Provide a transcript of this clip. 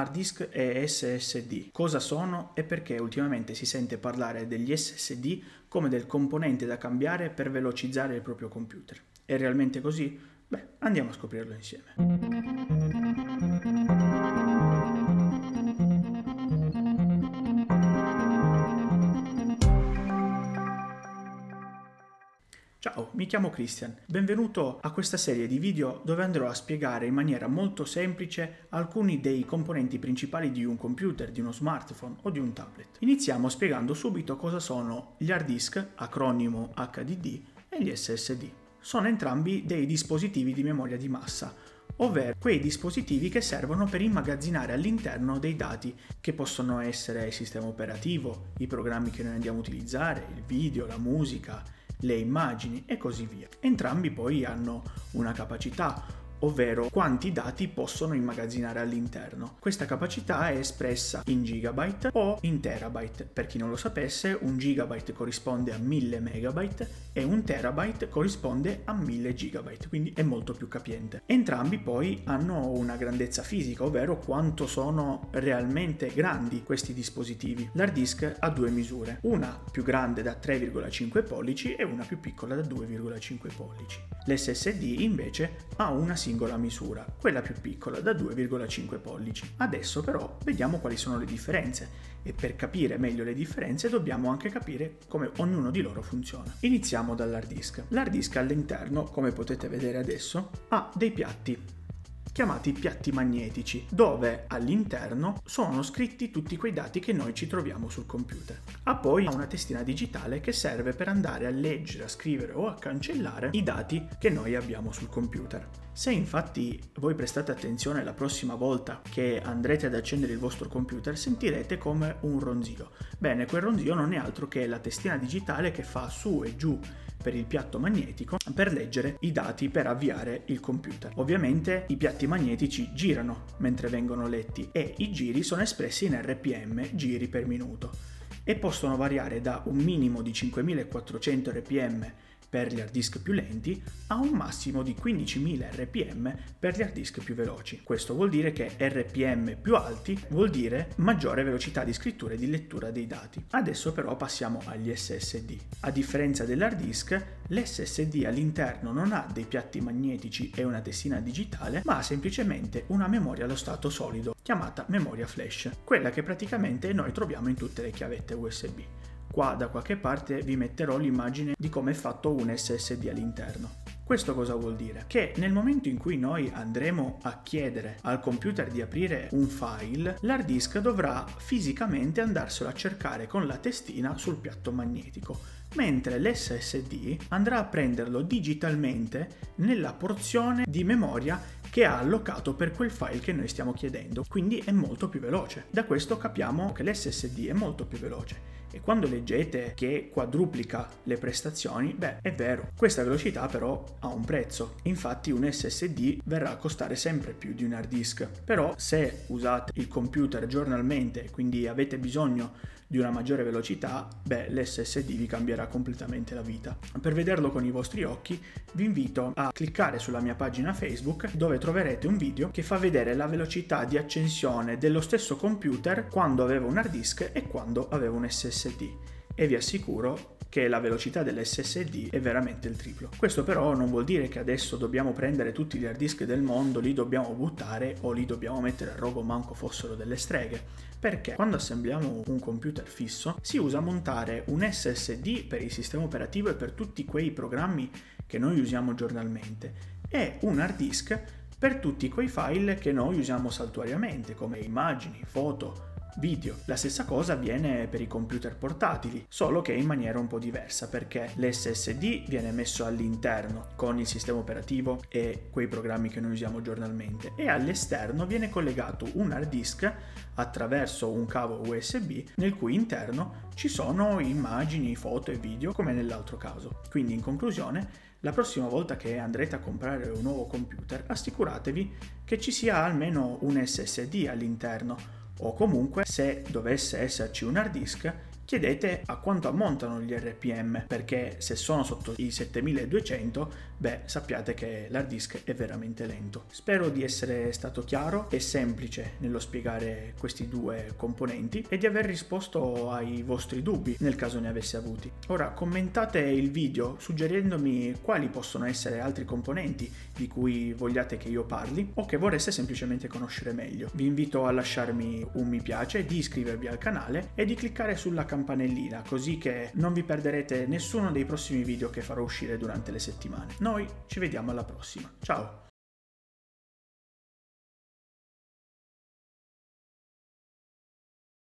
hard disk e SSD. Cosa sono e perché ultimamente si sente parlare degli SSD come del componente da cambiare per velocizzare il proprio computer. È realmente così? Beh, andiamo a scoprirlo insieme. Ciao, mi chiamo Christian. Benvenuto a questa serie di video dove andrò a spiegare in maniera molto semplice alcuni dei componenti principali di un computer, di uno smartphone o di un tablet. Iniziamo spiegando subito cosa sono gli hard disk, acronimo HDD, e gli SSD. Sono entrambi dei dispositivi di memoria di massa, ovvero quei dispositivi che servono per immagazzinare all'interno dei dati che possono essere il sistema operativo, i programmi che noi andiamo a utilizzare, il video, la musica, le immagini e così via. Entrambi poi hanno una capacità ovvero quanti dati possono immagazzinare all'interno. Questa capacità è espressa in gigabyte o in terabyte. Per chi non lo sapesse, un gigabyte corrisponde a 1000 megabyte e un terabyte corrisponde a 1000 gigabyte, quindi è molto più capiente. Entrambi poi hanno una grandezza fisica, ovvero quanto sono realmente grandi questi dispositivi. L'hard disk ha due misure, una più grande da 3,5 pollici e una più piccola da 2,5 pollici. L'SSD invece ha una singola misura, quella più piccola da 2,5 pollici. Adesso però vediamo quali sono le differenze e per capire meglio le differenze dobbiamo anche capire come ognuno di loro funziona. Iniziamo dall'hard disk. L'hard disk all'interno, come potete vedere adesso, ha dei piatti chiamati piatti magnetici, dove all'interno sono scritti tutti quei dati che noi ci troviamo sul computer. Ha poi una testina digitale che serve per andare a leggere, a scrivere o a cancellare i dati che noi abbiamo sul computer. Se infatti voi prestate attenzione la prossima volta che andrete ad accendere il vostro computer sentirete come un ronzio. Bene, quel ronzio non è altro che la testina digitale che fa su e giù per il piatto magnetico per leggere i dati per avviare il computer. Ovviamente i piatti magnetici girano mentre vengono letti e i giri sono espressi in RPM, giri per minuto, e possono variare da un minimo di 5400 RPM per gli hard disk più lenti a un massimo di 15.000 RPM per gli hard disk più veloci. Questo vuol dire che RPM più alti vuol dire maggiore velocità di scrittura e di lettura dei dati. Adesso però passiamo agli SSD. A differenza dell'hard disk, l'SSD all'interno non ha dei piatti magnetici e una testina digitale, ma ha semplicemente una memoria allo stato solido, chiamata memoria flash, quella che praticamente noi troviamo in tutte le chiavette USB. Qua da qualche parte vi metterò l'immagine di come è fatto un SSD all'interno. Questo cosa vuol dire? Che nel momento in cui noi andremo a chiedere al computer di aprire un file, l'hard disk dovrà fisicamente andarselo a cercare con la testina sul piatto magnetico, mentre l'SSD andrà a prenderlo digitalmente nella porzione di memoria che ha allocato per quel file che noi stiamo chiedendo, quindi è molto più veloce. Da questo capiamo che l'SSD è molto più veloce. E quando leggete che quadruplica le prestazioni, beh, è vero. Questa velocità però ha un prezzo. Infatti un SSD verrà a costare sempre più di un hard disk. Però se usate il computer giornalmente, quindi avete bisogno di una maggiore velocità, beh, l'SSD vi cambierà completamente la vita. Per vederlo con i vostri occhi, vi invito a cliccare sulla mia pagina Facebook dove troverete un video che fa vedere la velocità di accensione dello stesso computer quando avevo un hard disk e quando avevo un SSD. E vi assicuro che la velocità dell'SSD è veramente il triplo. Questo però non vuol dire che adesso dobbiamo prendere tutti gli hard disk del mondo, li dobbiamo buttare o li dobbiamo mettere a rogo manco fossero delle streghe, perché quando assembliamo un computer fisso si usa montare un SSD per il sistema operativo e per tutti quei programmi che noi usiamo giornalmente e un hard disk per tutti quei file che noi usiamo saltuariamente come immagini, foto, video. La stessa cosa avviene per i computer portatili, solo che in maniera un po' diversa perché l'SSD viene messo all'interno con il sistema operativo e quei programmi che noi usiamo giornalmente e all'esterno viene collegato un hard disk attraverso un cavo USB nel cui interno ci sono immagini, foto e video come nell'altro caso. Quindi in conclusione la prossima volta che andrete a comprare un nuovo computer assicuratevi che ci sia almeno un SSD all'interno o comunque se dovesse esserci un hard disk chiedete a quanto ammontano gli RPM perché se sono sotto i 7200 beh sappiate che l'hard disk è veramente lento. Spero di essere stato chiaro e semplice nello spiegare questi due componenti e di aver risposto ai vostri dubbi nel caso ne avesse avuti. Ora commentate il video suggerendomi quali possono essere altri componenti di cui vogliate che io parli o che vorreste semplicemente conoscere meglio. Vi invito a lasciarmi un mi piace, di iscrivervi al canale e di cliccare sulla campanellina così che non vi perderete nessuno dei prossimi video che farò uscire durante le settimane. Noi ci vediamo alla prossima. Ciao!